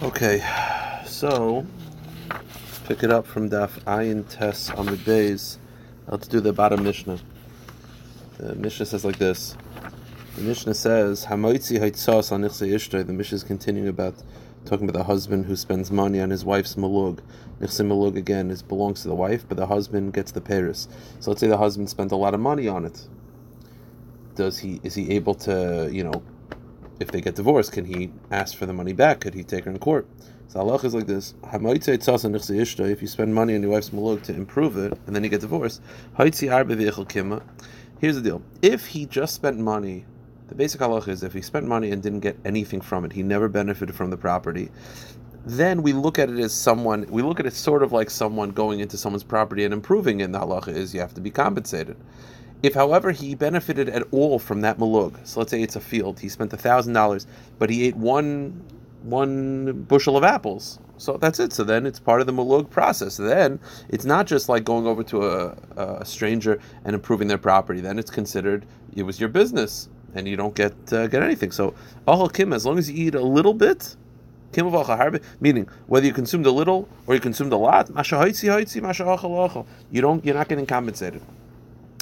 Okay, so pick it up from Daf Ayin on the days Let's do the bottom Mishnah. The Mishnah says like this. The Mishnah says, "Hamoitzi haitzas on ishtay." The Mishnah is continuing about talking about the husband who spends money on his wife's malug. Nichse malug again is belongs to the wife, but the husband gets the paris. So let's say the husband spent a lot of money on it. Does he is he able to you know if they get divorced, can he ask for the money back? Could he take her in court? So Allah is like this: If you spend money on your wife's malug to improve it, and then you get divorced, here's the deal: if he just spent money, the basic halach is if he spent money and didn't get anything from it, he never benefited from the property. Then we look at it as someone. We look at it sort of like someone going into someone's property and improving it. And the halacha is you have to be compensated. If, however, he benefited at all from that malug, so let's say it's a field, he spent thousand dollars, but he ate one one bushel of apples. So that's it. So then it's part of the malug process. Then it's not just like going over to a, a stranger and improving their property. Then it's considered it was your business and you don't get uh, get anything. So ahal kim, as long as you eat a little bit, meaning whether you consumed a little or you consumed a lot, you don't you're not getting compensated.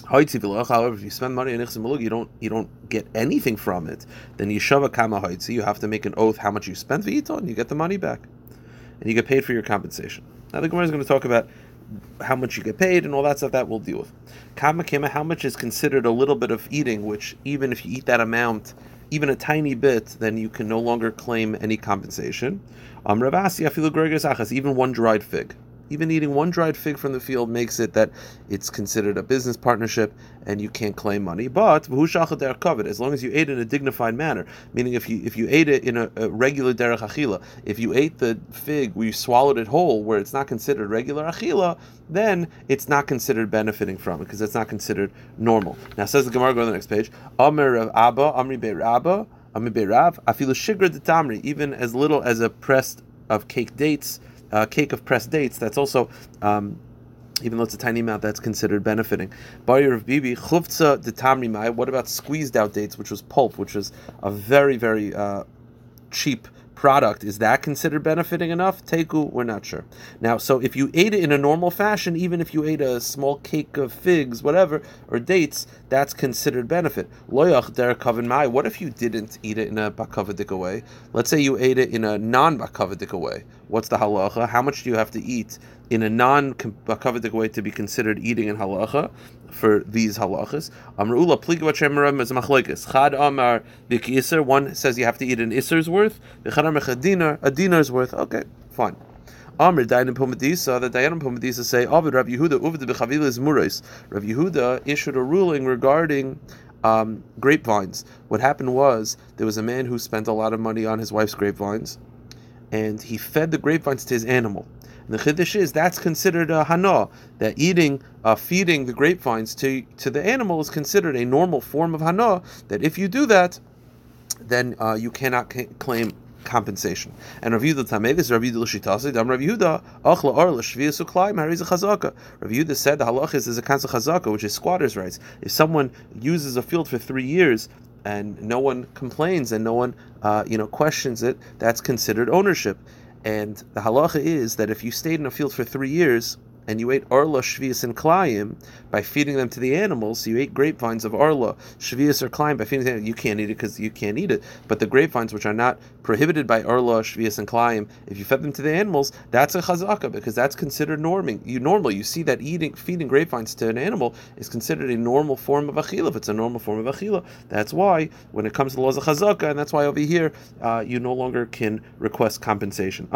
However, if you spend money on ichsim malug, you don't you don't get anything from it. Then you shava kama hoitzi. You have to make an oath how much you spent v'ito, and you get the money back, and you get paid for your compensation. Now the Gemara is going to talk about how much you get paid and all that stuff that we'll deal with. Kama kema, how much is considered a little bit of eating, which even if you eat that amount, even a tiny bit, then you can no longer claim any compensation. Um, even one dried fig even eating one dried fig from the field makes it that it's considered a business partnership and you can't claim money. But as long as you ate in a dignified manner, meaning if you if you ate it in a, a regular derech achila, if you ate the fig you swallowed it whole, where it's not considered regular achila, then it's not considered benefiting from it because it's not considered normal. Now says the Gemara, go to the next page. Amir of Abba, Amri Be Rabba, Amri Be Rav, Afilu Shigra de Tamri, even as little as a pressed of cake dates uh, cake of pressed dates, that's also. Um, even though it's a tiny amount, that's considered benefiting. Bayer of Bibi, chufza de tamrimai. What about squeezed out dates, which was pulp, which was a very, very uh, cheap product, is that considered benefiting enough? Teku, we're not sure. Now, so if you ate it in a normal fashion, even if you ate a small cake of figs, whatever, or dates, that's considered benefit. Loyach der mai. What if you didn't eat it in a bakavadik way? Let's say you ate it in a non bakavadik way. What's the halacha? How much do you have to eat in a non bakavadik way to be considered eating in halacha? for these halachas. Amrula pligavachemeram is machlekes. Chad amar b'kiser. One says you have to eat an iser's worth. The chad amar a dinar, a dinar's worth. Okay, fine. Amr Dayanim Pumadisa, the Dayanim Pumadisa say, Avid Rav Yehuda Uvd B'Chavilas Murais. Rav Yehuda issued a ruling regarding um, grapevines. What happened was there was a man who spent a lot of money on his wife's grapevines, and he fed the grapevines to his animal. And the chiddush is that's considered a hana. That eating, uh, feeding the grapevines to to the animal is considered a normal form of hana. That if you do that, then uh, you cannot c- claim compensation. And Rav Yehuda Tameh, this Rav Yehuda L'shitasi, Dam Rav Yehuda, Achla Or L'shviyah Suklai, Mariz Chazaka. Rav Yehuda said the halach is, is a kansa chazaka, which is squatters' rights. If someone uses a field for three years and no one complains and no one, uh, you know, questions it, that's considered ownership. And the halacha is that if you stayed in a field for three years and you ate arla, shvius, and klayim by feeding them to the animals, you ate grapevines of arla, shvius, or klayim by feeding them, you can't eat it because you can't eat it. But the grapevines, which are not prohibited by arla, shvius, and klayim, if you fed them to the animals, that's a chazaka because that's considered norming. You normal. You see that eating, feeding grapevines to an animal is considered a normal form of achila. If it's a normal form of achila, that's why when it comes to the laws of chazaka, and that's why over here uh, you no longer can request compensation.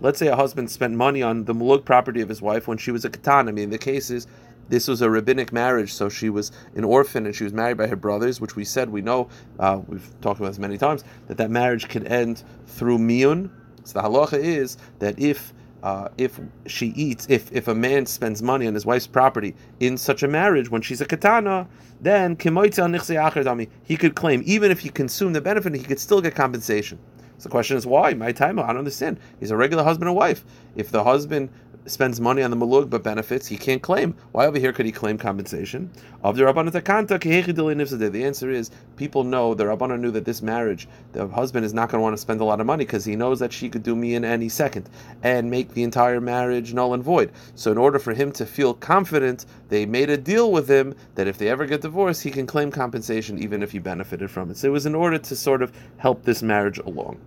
Let's say a husband spent money on the malug property of his wife when she was a katan. I mean, the case is this was a rabbinic marriage, so she was an orphan and she was married by her brothers, which we said we know, uh, we've talked about this many times, that that marriage can end through miyun. So the halacha is that if uh, if she eats, if if a man spends money on his wife's property in such a marriage when she's a katana, then he could claim even if he consumed the benefit, he could still get compensation. So the question is why? My time, I don't understand. He's a regular husband and wife. If the husband spends money on the malug but benefits, he can't claim. Why over here could he claim compensation? Of the The answer is people know the Rabbanah knew that this marriage, the husband is not going to want to spend a lot of money because he knows that she could do miyun any second and make the entire marriage null and void. So in order for him to feel confident, they made a deal with him that if they ever get divorced, he can claim compensation even if he benefited from it. So it was in order to sort of help this marriage along.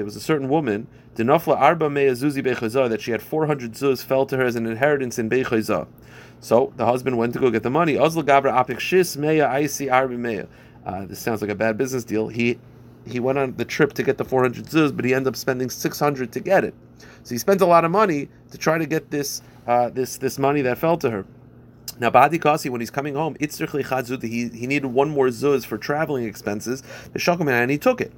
There was a certain woman Dinafla arba zuzi that she had 400 zuz fell to her as an inheritance in bechayza. So the husband went to go get the money. Ozla gabra apik shis meya arba meya. Uh, this sounds like a bad business deal. He he went on the trip to get the 400 zuz, but he ended up spending 600 to get it. So he spent a lot of money to try to get this uh, this this money that fell to her. Now, Badi Kasi, when he's coming home, he, he needed one more zuz for traveling expenses. The Shakuman, and he took it.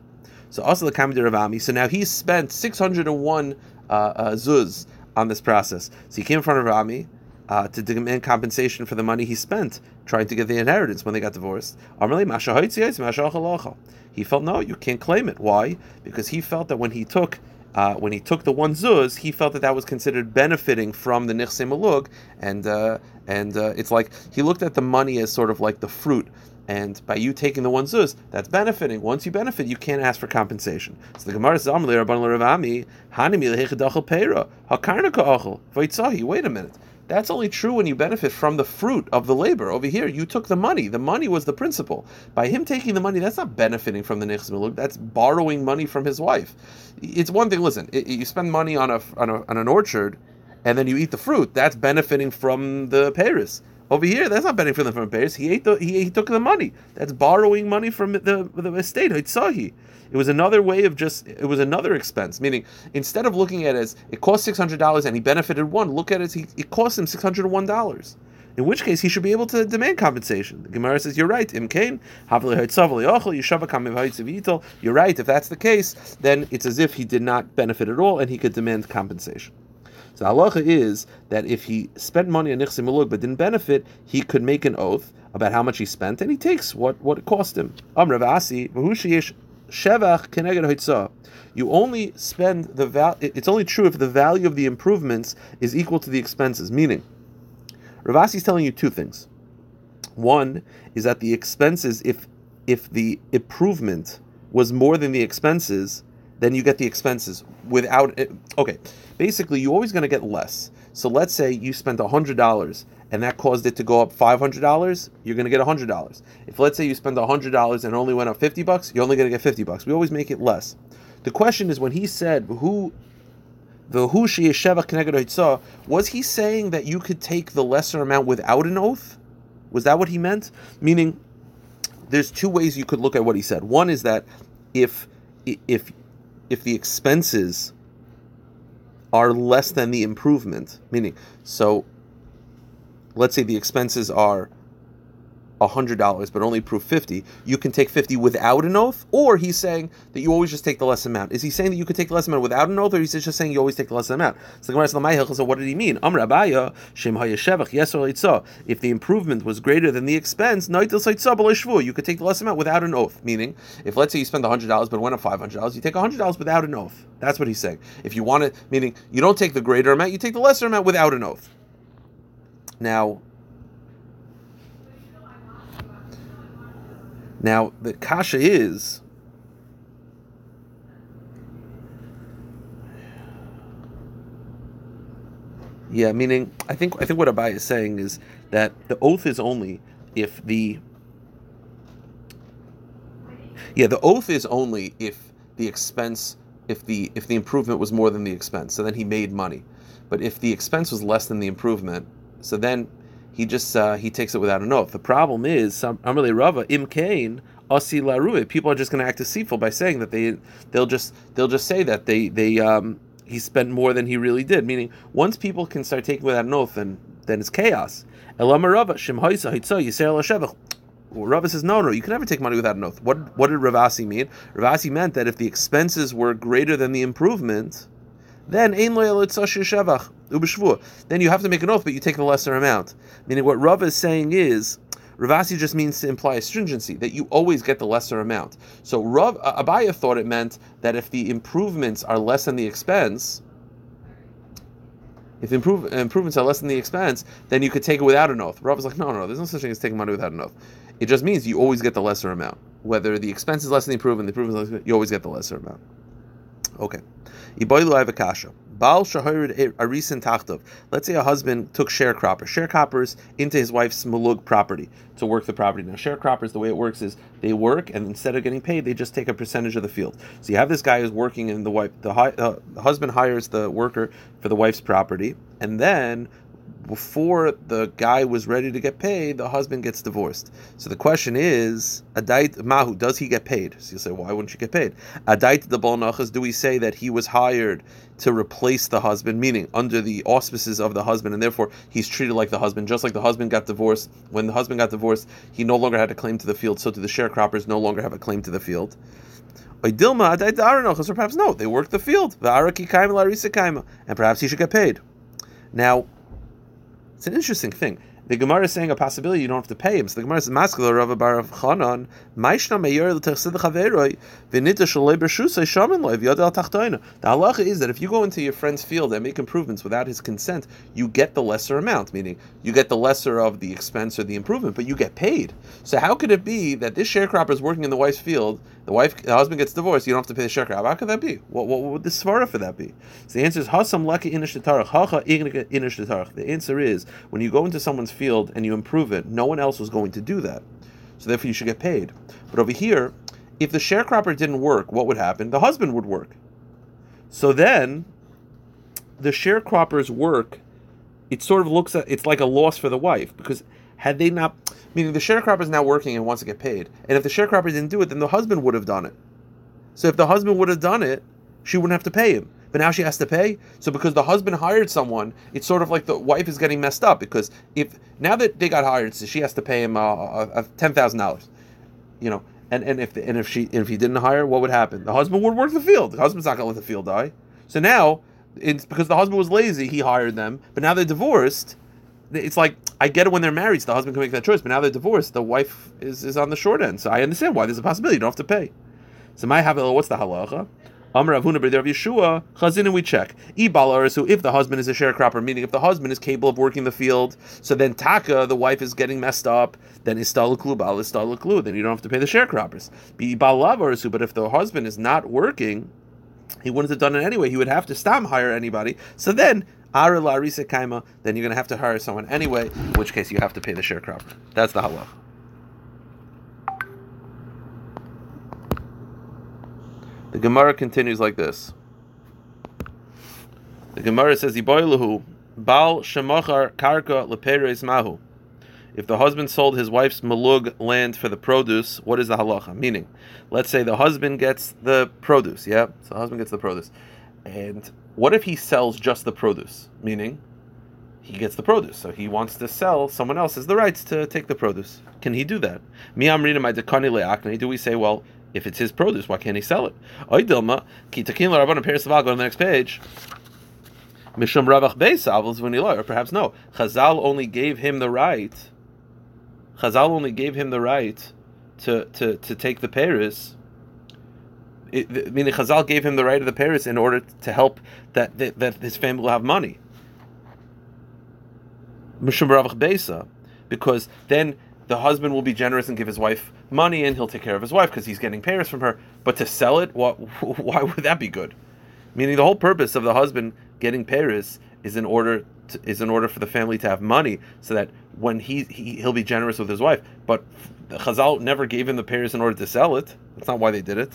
So also the Kamid Ravami. So now he spent 601 uh, uh, zuz on this process. So he came in front of Rami uh, to demand compensation for the money he spent trying to get the inheritance when they got divorced. He felt no, you can't claim it. Why? Because he felt that when he took uh, when he took the one zuz, he felt that that was considered benefiting from the nichse and uh, and uh, it's like he looked at the money as sort of like the fruit and by you taking the one zuz, that's benefiting. Once you benefit, you can't ask for compensation. So the Gemara says, Wait a minute. That's only true when you benefit from the fruit of the labor. Over here, you took the money. The money was the principal. By him taking the money, that's not benefiting from the nichs malug. That's borrowing money from his wife. It's one thing. Listen, you spend money on a, on a on an orchard, and then you eat the fruit. That's benefiting from the Paris. Over here, that's not benefiting from the payers. He ate the he, he took the money. That's borrowing money from the the estate. It was another way of just it was another expense. Meaning instead of looking at it as it cost six hundred dollars and he benefited one, look at it as he, it cost him six hundred one dollars. In which case he should be able to demand compensation. The Gemara says, You're right, Imkain. You're right, if that's the case, then it's as if he did not benefit at all and he could demand compensation. So halacha is that if he spent money on nichsim malug but didn't benefit, he could make an oath about how much he spent, and he takes what, what it cost him. You only spend the val. It's only true if the value of the improvements is equal to the expenses. Meaning, Ravasi is telling you two things. One is that the expenses, if if the improvement was more than the expenses, then you get the expenses without it. Okay, basically, you're always going to get less. So let's say you spent $100 and that caused it to go up $500, you're going to get $100. If let's say you spend $100 and only went up 50 bucks, you're only going to get 50 bucks. We always make it less. The question is when he said, who the who she is sheva was he saying that you could take the lesser amount without an oath? Was that what he meant? Meaning, there's two ways you could look at what he said. One is that if if if the expenses are less than the improvement, meaning, so let's say the expenses are $100 but only prove 50 you can take 50 without an oath or he's saying that you always just take the less amount. Is he saying that you could take the less amount without an oath or he's just saying you always take the less amount? So the Gemara says, so what did he mean? If the improvement was greater than the expense you could take the less amount without an oath. Meaning if let's say you spend $100 but went up $500 you take $100 without an oath. That's what he's saying. If you want it meaning you don't take the greater amount you take the lesser amount without an oath. Now Now, the kasha is Yeah, meaning I think I think what Abai is saying is that the oath is only if the yeah the oath is only if the expense if the if the improvement was more than the expense. So then he made money. But if the expense was less than the improvement so then he just uh, he takes it without an oath. The problem is, Amrle Rava Im Kain Asi Larui. People are just going to act deceitful by saying that they they'll just they'll just say that they they um, he spent more than he really did. Meaning, once people can start taking without an oath, then then it's chaos. Elama Rava Shem Haisa Hitza Yisrael Shevach. Rava says, no, no, you can never take money without an oath. What, what did Ravasi mean? Ravasi meant that if the expenses were greater than the improvement, then ein lo shevach Then you have to make an oath, but you take the lesser amount. Meaning, what Rav is saying is, Ravasi just means to imply a stringency that you always get the lesser amount. So Rav Abaya thought it meant that if the improvements are less than the expense, If improve, improvements are less than the expense, then you could take it without an oath. Rav is like, no, no, no, there's no such thing as taking money without an oath. It just means you always get the lesser amount. Whether the expense is less than the improvement, the improvement is less, you always get the lesser amount. Okay. Iboilu, have a kasha. Baal shahirid arisin tachtov. Let's say a husband took sharecroppers, sharecroppers into his wife's malug property to work the property. Now, sharecroppers, the way it works is they work, and instead of getting paid, they just take a percentage of the field. So you have this guy who's working in the wife. The, uh, the husband hires the worker for the wife's property, and then before the guy was ready to get paid, the husband gets divorced. So the question is, Adait Mahu, does he get paid? So you say, why wouldn't you get paid? Adait the Balnachas, do we say that he was hired to replace the husband, meaning under the auspices of the husband, and therefore he's treated like the husband, just like the husband got divorced. When the husband got divorced, he no longer had a claim to the field, so do the sharecroppers no longer have a claim to the field. Dilma, or perhaps no, they work the field. And perhaps he should get paid. Now, it's an interesting thing. The Gemara is saying a possibility you don't have to pay him. So the Gemara says, "Maskala Rav Bar Chanan, Maishna Meyor l'Techsid Chaveroi, V'nita Shalei Bershusay Shaman Loy V'Yad Tachtoina." The halacha is that if you go into your friend's field and make improvements without his consent, you get the lesser amount, meaning you get the lesser of the expense or the improvement, but you get paid. So how could it be that this sharecropper is working in the wife's field, the wife, the husband gets divorced, you don't have to pay the sharecropper? How could that be? What, what, would the svara for that be? So the answer is Hasam Laki Inish Hacha The answer is when you go into someone's field and you improve it, no one else was going to do that. So therefore you should get paid. But over here, if the sharecropper didn't work, what would happen? The husband would work. So then the sharecropper's work, it sort of looks at it's like a loss for the wife because had they not meaning the sharecropper is now working and wants to get paid. And if the sharecropper didn't do it, then the husband would have done it. So if the husband would have done it, she wouldn't have to pay him but now she has to pay. So because the husband hired someone, it's sort of like the wife is getting messed up because if now that they got hired, so she has to pay him uh, uh, uh ten thousand dollars, you know. And, and if and if she and if he didn't hire, what would happen? The husband would work the field. The husband's not going to let the field die. So now it's because the husband was lazy, he hired them. But now they're divorced. It's like I get it when they're married, so the husband can make that choice. But now they're divorced, the wife is, is on the short end. So I understand why there's a possibility you don't have to pay. So my have what's the halacha? Amr Avuna B'der Yeshua, Chazin, and we check. So if the husband is a sharecropper, meaning if the husband is capable of working the field, so then Taka, the wife is getting messed up, then Istalaklu Bal Istalaklu, then you don't have to pay the sharecroppers. But if the husband is not working, he wouldn't have done it anyway. He would have to stop hire anybody. So then Ara Larisa Kaima, then you're going to have to hire someone anyway, in which case you have to pay the sharecropper. That's the halach. The Gemara continues like this. The Gemara says, "Iboilahu bal shemachar karka leperes mahu." If the husband sold his wife's malug land for the produce, what is the halacha? Meaning, let's say the husband gets the produce, yeah? So the husband gets the produce. And what if he sells just the produce? Meaning, he gets the produce. So he wants to sell, someone else has the rights to take the produce. Can he do that? Do we say, well, if it's his produce, why can't he sell it? Oidilma, peres go on the next page. Mishum or perhaps no. Chazal only gave him the right. Chazal only gave him the right to to, to take the Paris. Meaning Chazal gave him the right of the Paris in order to help that, that, that his family will have money. Because then the husband will be generous and give his wife money and he'll take care of his wife because he's getting Paris from her. But to sell it, what, why would that be good? Meaning the whole purpose of the husband getting Paris is in order to, is in order for the family to have money so that when he, he he'll be generous with his wife. But Chazal never gave him the Paris in order to sell it. That's not why they did it.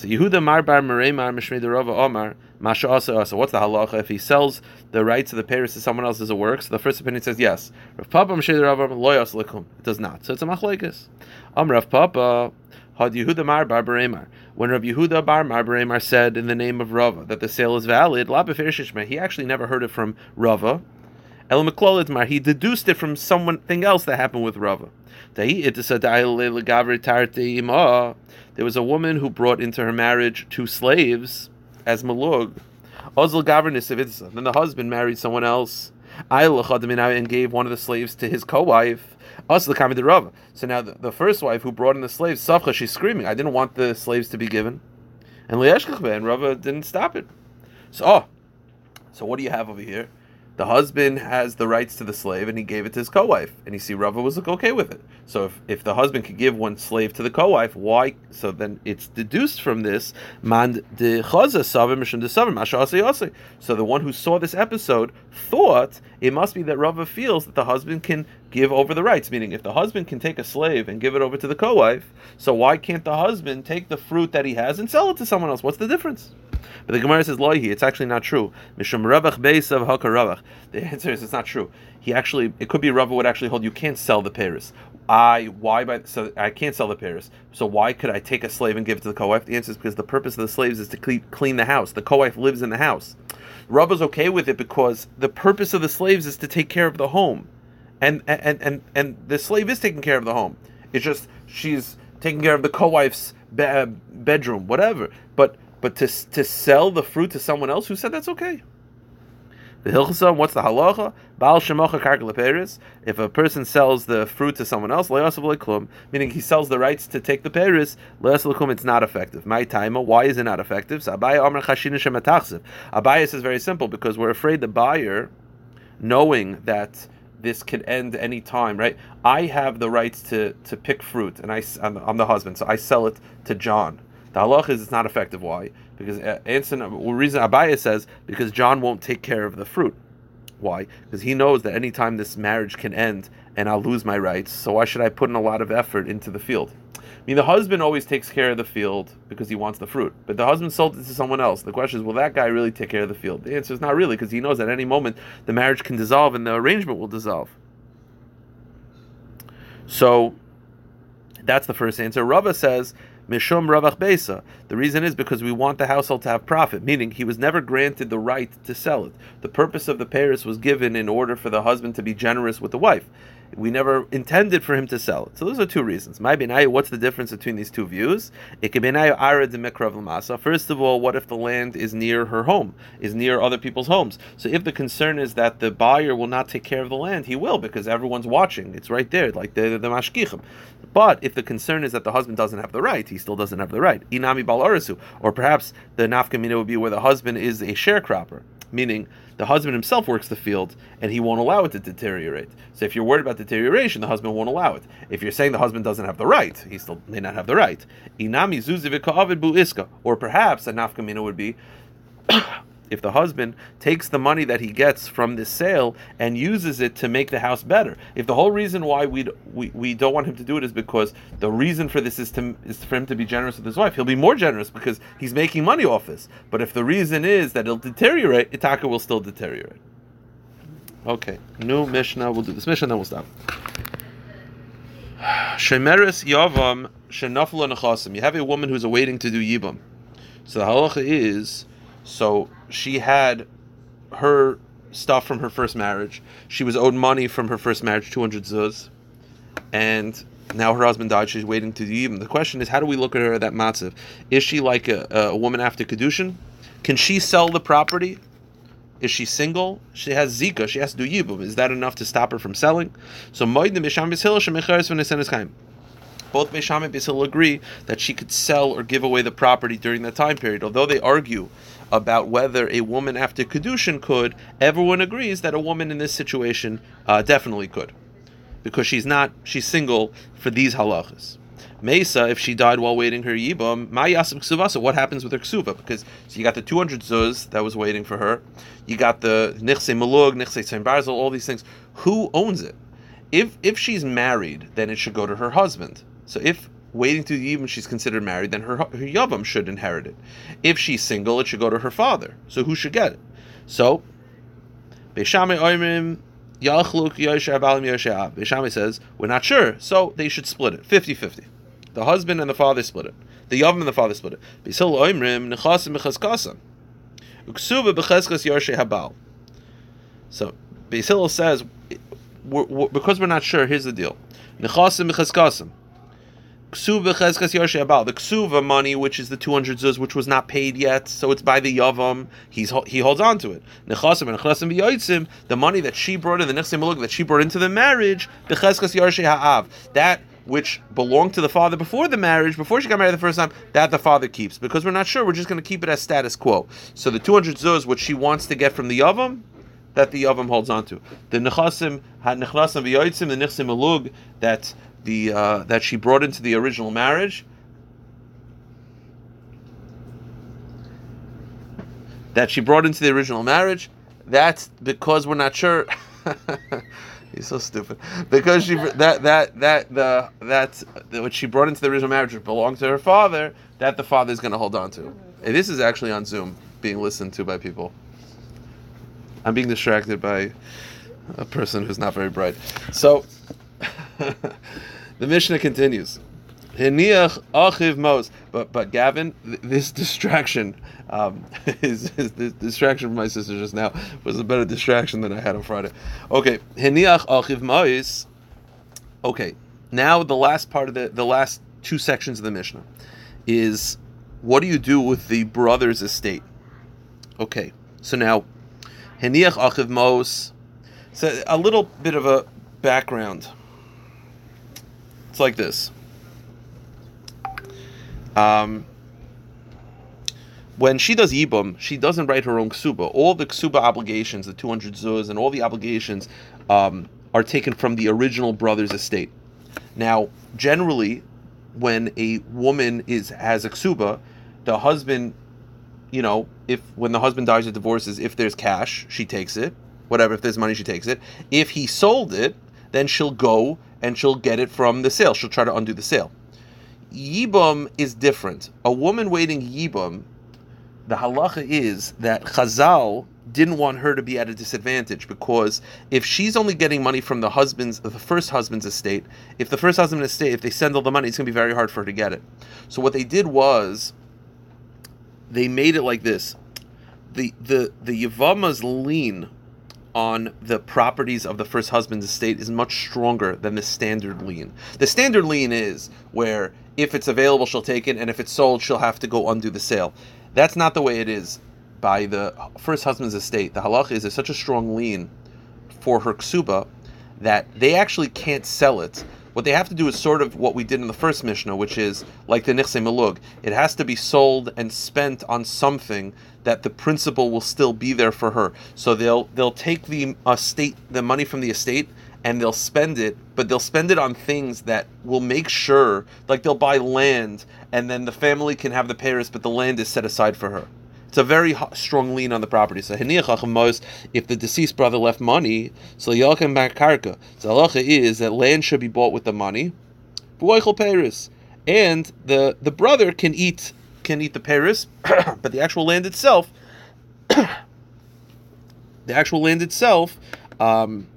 So Yehuda Marbar Meremar Mishmei Rava Omar Masha Asa Asa. What's the halacha if he sells the rights of the Paris to someone else as a work? So the first opinion says yes. Rav Papa Mishmei Rava Loyas Likum. It does not. So it's a machlekes. Am Rav Papa Had Yehuda Marbar Beremar. When Rav Yehuda Bar Marbaremar said in the name of Rava that the sale is valid, he actually never heard it from Rava. El Mar, he deduced it from something else that happened with Rava. There was a woman who brought into her marriage two slaves as malug. Then the husband married someone else and gave one of the slaves to his co-wife. So now the, the first wife who brought in the slaves, Safcha, she's screaming, I didn't want the slaves to be given. And Rava didn't stop it. So, oh, So what do you have over here? The husband has the rights to the slave, and he gave it to his co-wife, and you see Rava was okay with it. So if, if the husband could give one slave to the co-wife, why? So then it's deduced from this man de So the one who saw this episode thought it must be that Rava feels that the husband can give over the rights. Meaning, if the husband can take a slave and give it over to the co-wife, so why can't the husband take the fruit that he has and sell it to someone else? What's the difference? But the Gemara says loihi. It's actually not true. Mishum ravach beisav haka ravach. The answer is it's not true. He actually, it could be Rava would actually hold you can't sell the Paris. I why by so I can't sell the Paris. So why could I take a slave and give it to the co-wife? The answer is because the purpose of the slaves is to clean the house. The co-wife lives in the house. Rava's okay with it because the purpose of the slaves is to take care of the home, and and and and the slave is taking care of the home. It's just she's taking care of the co-wife's be- uh, bedroom, whatever. But but to, to sell the fruit to someone else, who said that's okay? The Hilchasa, what's the halacha? Baal shemocha karka If a person sells the fruit to someone else, meaning he sells the rights to take the peris, it's not effective. My time, why is it not effective? So Abaya says very simple because we're afraid the buyer, knowing that this could end any time, right? I have the rights to, to pick fruit, and I, I'm, I'm the husband, so I sell it to John. The halach is it's not effective. Why? Because uh, Anson, reason Abaya says because John won't take care of the fruit. Why? Because he knows that any time this marriage can end and I'll lose my rights. So why should I put in a lot of effort into the field? I mean, the husband always takes care of the field because he wants the fruit, but the husband sold it to someone else. The question is, will that guy really take care of the field? The answer is not really, because he knows at any moment the marriage can dissolve and the arrangement will dissolve. So that's the first answer. Rava says Mishum Ravach Besa. The reason is because we want the household to have profit, meaning he was never granted the right to sell it. The purpose of the Paris was given in order for the husband to be generous with the wife. We never intended for him to sell it. So those are two reasons. My binay, what's the difference between these two views? It could be Arad Masa. First of all, what if the land is near her home, is near other people's homes? So if the concern is that the buyer will not take care of the land, he will because everyone's watching. It's right there, like the, the mashkichim. But if the concern is that the husband doesn't have the right, he still doesn't have the right. Inami bal or perhaps the nafkamina would be where the husband is a sharecropper meaning the husband himself works the field and he won't allow it to deteriorate. So if you're worried about deterioration, the husband won't allow it. If you're saying the husband doesn't have the right, he still may not have the right. Inami bu iska, or perhaps a nafkamina would be if the husband takes the money that he gets from this sale and uses it to make the house better. If the whole reason why we we, we don't want him to do it is because the reason for this is to is for him to be generous with his wife, he'll be more generous because he's making money off this. But if the reason is that it'll deteriorate, Itaka will still deteriorate. Okay, new Mishnah. We'll do this Mishnah, then we'll stop. Shemeris Yavam Shenafla Nechasim. You have a woman who's awaiting to do Yibam. So the halacha is so she had her stuff from her first marriage. She was owed money from her first marriage, 200 zuz. And now her husband died. She's waiting to Yibam. The question is, how do we look at her at that matziv? Is she like a, a woman after Kedushin? Can she sell the property? Is she single? She has Zika. She has to do Yibum. Is that enough to stop her from selling? So, both Beisham and Basil agree that she could sell or give away the property during that time period. Although they argue about whether a woman after Kedushin could, everyone agrees that a woman in this situation uh, definitely could. Because she's not, she's single for these halachas. Mesa, if she died while waiting her yibam, mayasim ksuvasa. What happens with her ksuva? Because so you got the 200 zuz that was waiting for her. You got the nichse malug, nichse barzel, all these things. Who owns it? If if she's married, then it should go to her husband. So if waiting to the even she's considered married, then her her yavam should inherit it. If she's single, it should go to her father. So who should get it? So Beishame Oimrim Yachluk Abalim Beishame says we're not sure, so they should split it 50-50. The husband and the father split it. The yavam and the father split it. Beisil Oimrim Nechasim Bechaskasam. Uksuva Becheskas Yarshe Habal. So Beis says, we're, we're, because we're not sure, here's the deal. Nechasim Bechaskasam. The ksuva money, which is the 200 zuz, which was not paid yet, so it's by the yavam, he's, he holds on to it. Nechasim nechasim the money that she brought in, the next nechsim that she brought into the marriage, the cheskas ha'av. That which belonged to the father before the marriage, before she got married the first time, that the father keeps. Because we're not sure, we're just going to keep it as status quo. So the 200 zuz, which she wants to get from the Yavam, that the Yavam holds on to. The Nechasim, Nechnasim V'yoitzim, the Nichsim Elug, that, the, uh, that she brought into the original marriage, that she brought into the original marriage, that's because we're not sure. He's so stupid. Because she that that that the that what she brought into the original marriage belonged to her father. That the father is going to hold on to. And this is actually on Zoom, being listened to by people. I'm being distracted by a person who's not very bright. So the Mishnah continues. Achiv mos. But but Gavin, th- this distraction, um, is, is this distraction from my sister just now was a better distraction than I had on Friday. Okay, heniach achiv mos. Okay, now the last part of the the last two sections of the Mishnah is what do you do with the brother's estate? Okay, so now heniach achiv mos. So a little bit of a background. It's like this. Um, when she does Yibum, she doesn't write her own ksuba. All the ksuba obligations, the 200 zuz, and all the obligations um, are taken from the original brother's estate. Now, generally, when a woman is has a ksuba, the husband, you know, if when the husband dies or divorces, if there's cash, she takes it. Whatever, if there's money, she takes it. If he sold it, then she'll go and she'll get it from the sale. She'll try to undo the sale. Yibum is different. A woman waiting Yibum, the halacha is that Chazal didn't want her to be at a disadvantage because if she's only getting money from the husband's, the first husband's estate, if the first husband's estate, if they send all the money, it's going to be very hard for her to get it. So what they did was they made it like this: the the the Yavama's lien on the properties of the first husband's estate is much stronger than the standard lien. The standard lien is where if it's available, she'll take it, and if it's sold, she'll have to go undo the sale. That's not the way it is by the first husband's estate. The halach is such a strong lien for her ksuba that they actually can't sell it. What they have to do is sort of what we did in the first Mishnah, which is like the Nichse Malug. It has to be sold and spent on something that the principal will still be there for her. So they'll they'll take the uh, estate, the money from the estate, and they'll spend it, but they'll spend it on things that will make sure, like they'll buy land, and then the family can have the payers, but the land is set aside for her. It's a very strong lien on the property. So if the deceased brother left money, so yalkem karka. So halacha is that land should be bought with the money, and the the brother can eat can eat the Paris, but the actual land itself, the actual land itself. Um,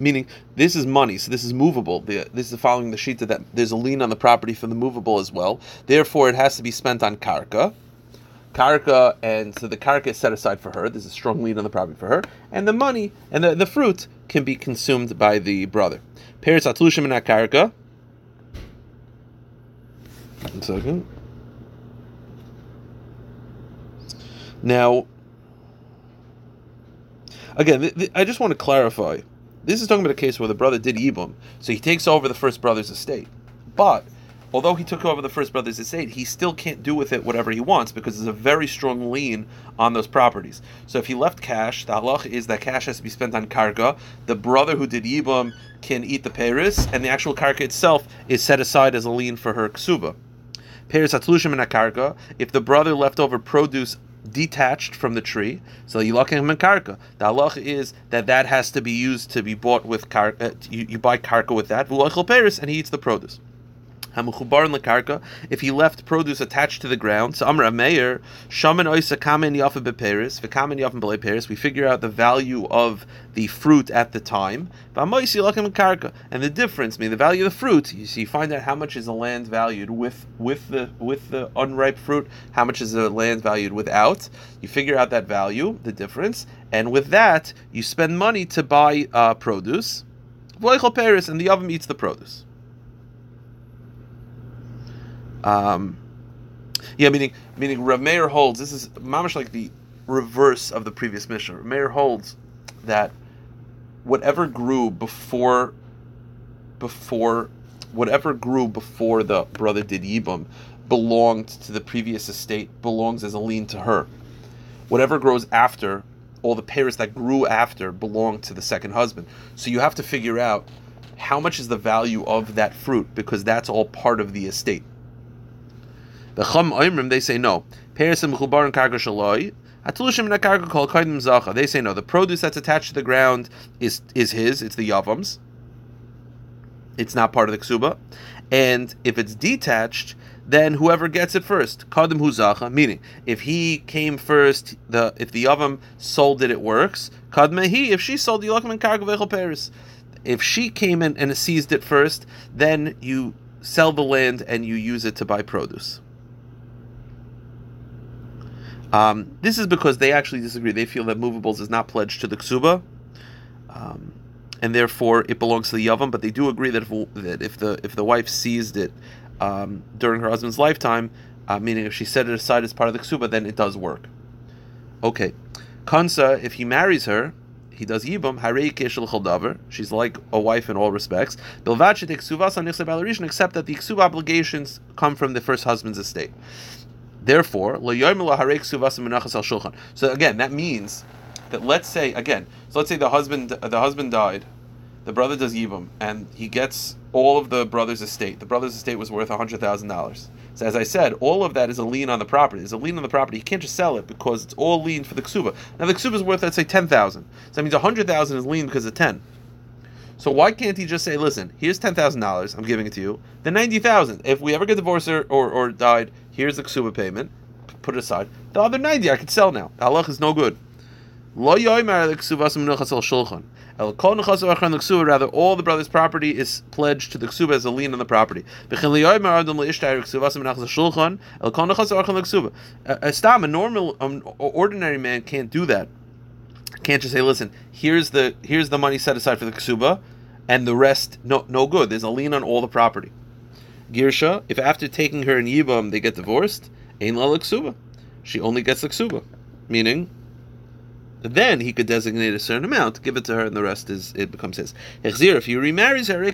meaning this is money, so this is movable. The, this is following the sheet that there's a lien on the property for the movable as well. Therefore, it has to be spent on karka. Karka, and so the karka is set aside for her. There's a strong lien on the property for her, and the money and the, the fruit can be consumed by the brother. Peris atlushim in karka. One second. Now, again, th- th- I just want to clarify this is talking about a case where the brother did Yibum, so he takes over the first brother's estate. But although he took over the first brother's estate, he still can't do with it whatever he wants because there's a very strong lien on those properties. So if he left cash, the halach is that cash has to be spent on karka. The brother who did Yibum can eat the paris, and the actual karka itself is set aside as a lien for her ksuba. Paris atlushim in a karka. If the brother left over produce detached from the tree. So him in karka. The halach is that that has to be used to be bought with karka. Uh, you, you buy karka with that. and he eats the produce. If he left produce attached to the ground, so Amr Meir, Shaman Oisa Kamen Yafa Beperis, Vikamen Yafa Beleperis, we figure out the value of the fruit at the time. And the difference, mean the value of the fruit, you see, you find out how much is the land valued with with the with the unripe fruit, how much is the land valued without. You figure out that value, the difference, and with that, you spend money to buy uh, produce. And the oven eats the produce. Um, yeah, meaning meaning Rav Meir holds this is mamish like the reverse of the previous Mishnah. Rav Meir holds that whatever grew before before whatever grew before the brother did yibum belonged to the previous estate, belongs as a lien to her. Whatever grows after, all the pairs that grew after belong to the second husband. So you have to figure out how much is the value of that fruit because that's all part of the estate. The Chum Oimrim, they say no. Paris M Khubaran Kargoshaloi. Atulushim Nakagal Kardim Zaha. They say no. The produce that's attached to the ground is is his. It's the yavams. It's not part of the ksuba, and if it's detached, then whoever gets it first, kadim huzacha, meaning if he came first, the if the yavam sold it, it works. Kadmehi, if she sold the yavam and paris, if she came in and seized it first, then you sell the land and you use it to buy produce. Um, this is because they actually disagree. They feel that movables is not pledged to the ksuba, um, and therefore it belongs to the yavam. But they do agree that if, that if the if the wife seized it um, during her husband's lifetime, uh, meaning if she set it aside as part of the ksuba, then it does work. Okay, kansa, if he marries her, he does yibum chaldaver. She's like a wife in all respects. Except that the ksuba obligations come from the first husband's estate. Therefore, so again, that means that let's say again, so let's say the husband the husband died, the brother does yibum, and he gets all of the brother's estate. The brother's estate was worth hundred thousand dollars. So as I said, all of that is a lien on the property. It's a lien on the property. You can't just sell it because it's all lien for the ksuba. Now the ksuba is worth let's say ten thousand. So that means hundred thousand is lien because of ten. So why can't he just say, "Listen, here's ten thousand dollars. I'm giving it to you. The ninety thousand. If we ever get divorced or, or, or died, Here's the ksuba payment. Put it aside. The other 90 I could sell now. halach is no good. Rather, all the brother's property is pledged to the ksuba as a lien on the property. A stam, a normal, um, ordinary man can't do that. Can't just say, "Listen, here's the here's the money set aside for the ksuba, and the rest no no good." There's a lien on all the property. Girsha, if after taking her in Yibam they get divorced, Ein La Ksuba. She only gets the Meaning, then he could designate a certain amount, give it to her, and the rest is it becomes his. if he remarries her,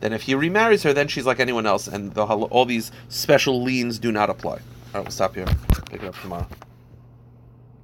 then if he remarries her, then she's like anyone else, and the, all these special liens do not apply. All right, we'll stop here. Pick it up tomorrow.